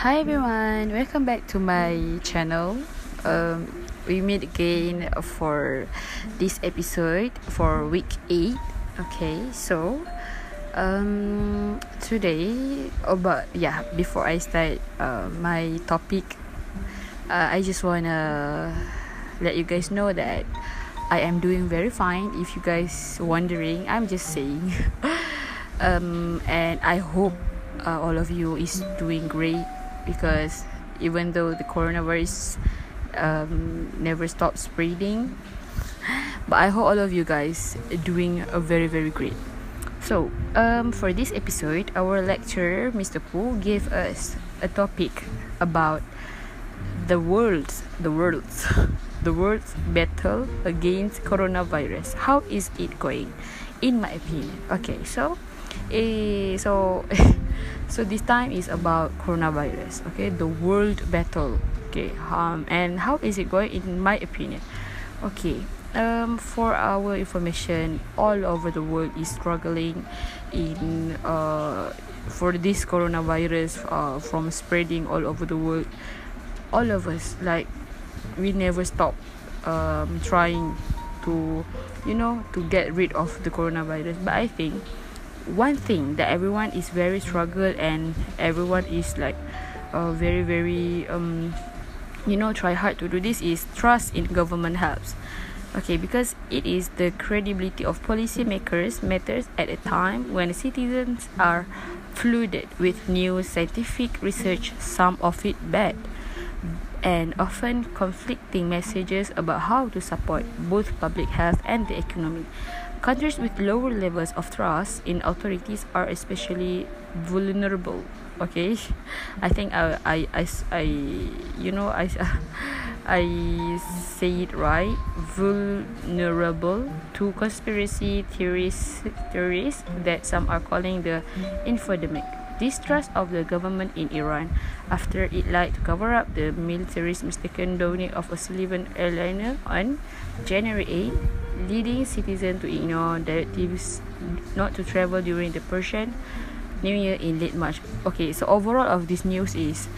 Hi everyone, welcome back to my channel. Um, we meet again for this episode for week 8. Okay, so um, today about yeah, before I start uh, my topic, uh, I just wanna let you guys know that I am doing very fine. If you guys wondering, I'm just saying. um, and I hope uh, all of you is doing great because even though the coronavirus um, never stops spreading but i hope all of you guys doing a very very great. So um, for this episode our lecturer mr Poo gave us a topic about the world's the world's the world's battle against coronavirus. How is it going? In my opinion. Okay so eh, so so this time is about coronavirus okay? The world battle okay? Um and how is it going in my opinion? Okay um for our information all over the world is struggling in uh for this coronavirus uh from spreading all over the world. All of us like we never stop um trying to you know to get rid of the coronavirus. But i think one thing that everyone is very struggle and everyone is like uh, very very um you know try hard to do this is trust in government helps. Okay because it is the credibility of policymakers matters at a time when citizens are flooded with new scientific research some of it bad and often conflicting messages about how to support both public health and the economy Countries with lower levels of trust in authorities are especially vulnerable. Okay, I think I I I, I you know I I say it right. Vulnerable to conspiracy theories theories that some are calling the infodemic distrust of the government in Iran after it lied to cover up the military's mistaken downing of a civilian airliner on January 8, leading citizens to ignore directives not to travel during the Persian New Year in late March. Okay, so overall of this news is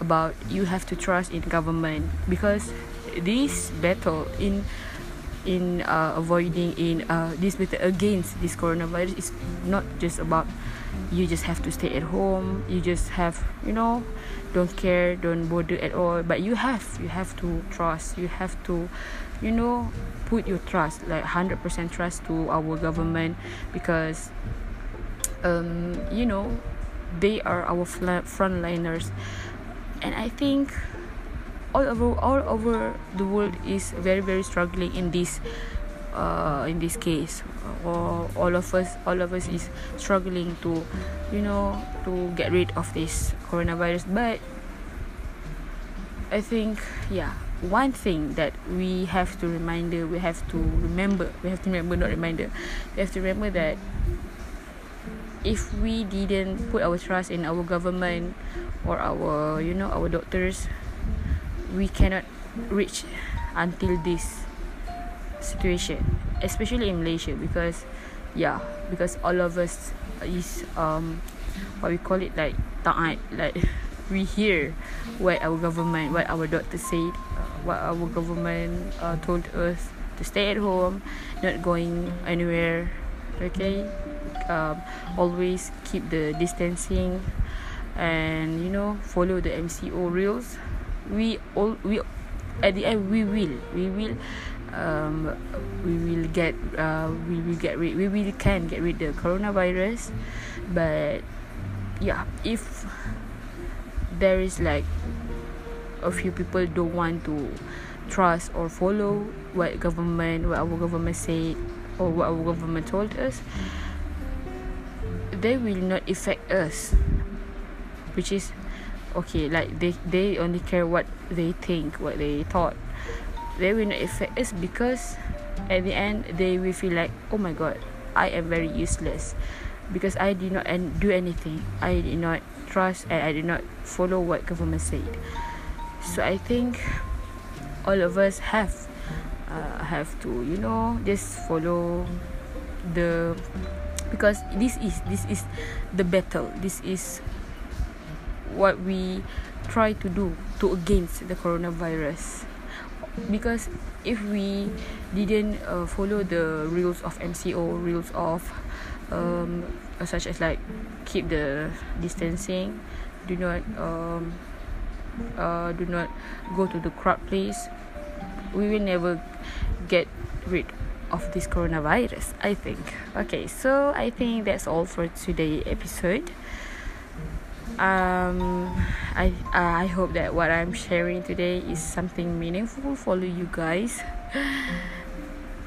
about you have to trust in government because this battle in in uh, avoiding in uh, this battle against this coronavirus is not just about you just have to stay at home. You just have you know don't care don't bother at all. But you have you have to trust. You have to you know put your trust like 100% trust to our government because um you know they are our frontliners. And i think all over all over the world is very very struggling in this uh, in this case or all of us all of us is struggling to you know to get rid of this coronavirus. But i think yeah one thing that we have to reminder we have to remember we have to remember not reminder we have to remember that if we didn't put our trust in our government or our you know our doctors we cannot reach until this situation especially in Malaysia because yeah because all of us is um what we call it like taat like we hear what our government what our doctor said uh, what our government uh, told us to stay at home not going anywhere okay? Um, always keep the distancing and you know follow the MCO rules. We all we at the end we will we will um, we will get uh, we will get rid we will can get rid the coronavirus. But yeah if there is like a few people don't want to trust or follow what government what our government said or what our government told us they will not affect us. Which is okay like they they only care what they think what they thought they will not affect us because at the end they will feel like oh my god i am very useless. Because i did not and do anything. I did not trust and i did not follow what government said. So i think all of us have uh, have to you know just follow the because this is this is the battle. This is what we try to do to against the coronavirus because if we didn't uh, follow the rules of MCO rules of um, such as like keep the distancing do not um, uh, do not go to the crowd place we will never get rid of this coronavirus i think. Okay so i think that's all for today episode um i i hope that what i'm sharing today is something meaningful for you guys.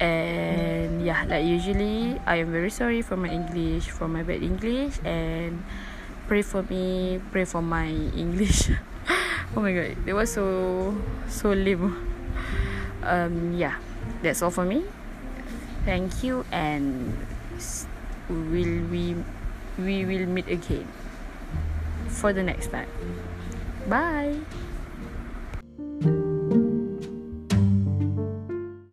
And yeah like usually i am very sorry for my english for my bad english and pray for me pray for my english. Oh my god it was so so lame. Um yeah that's all for me. Thank you and will we we will meet again for the next time. Bye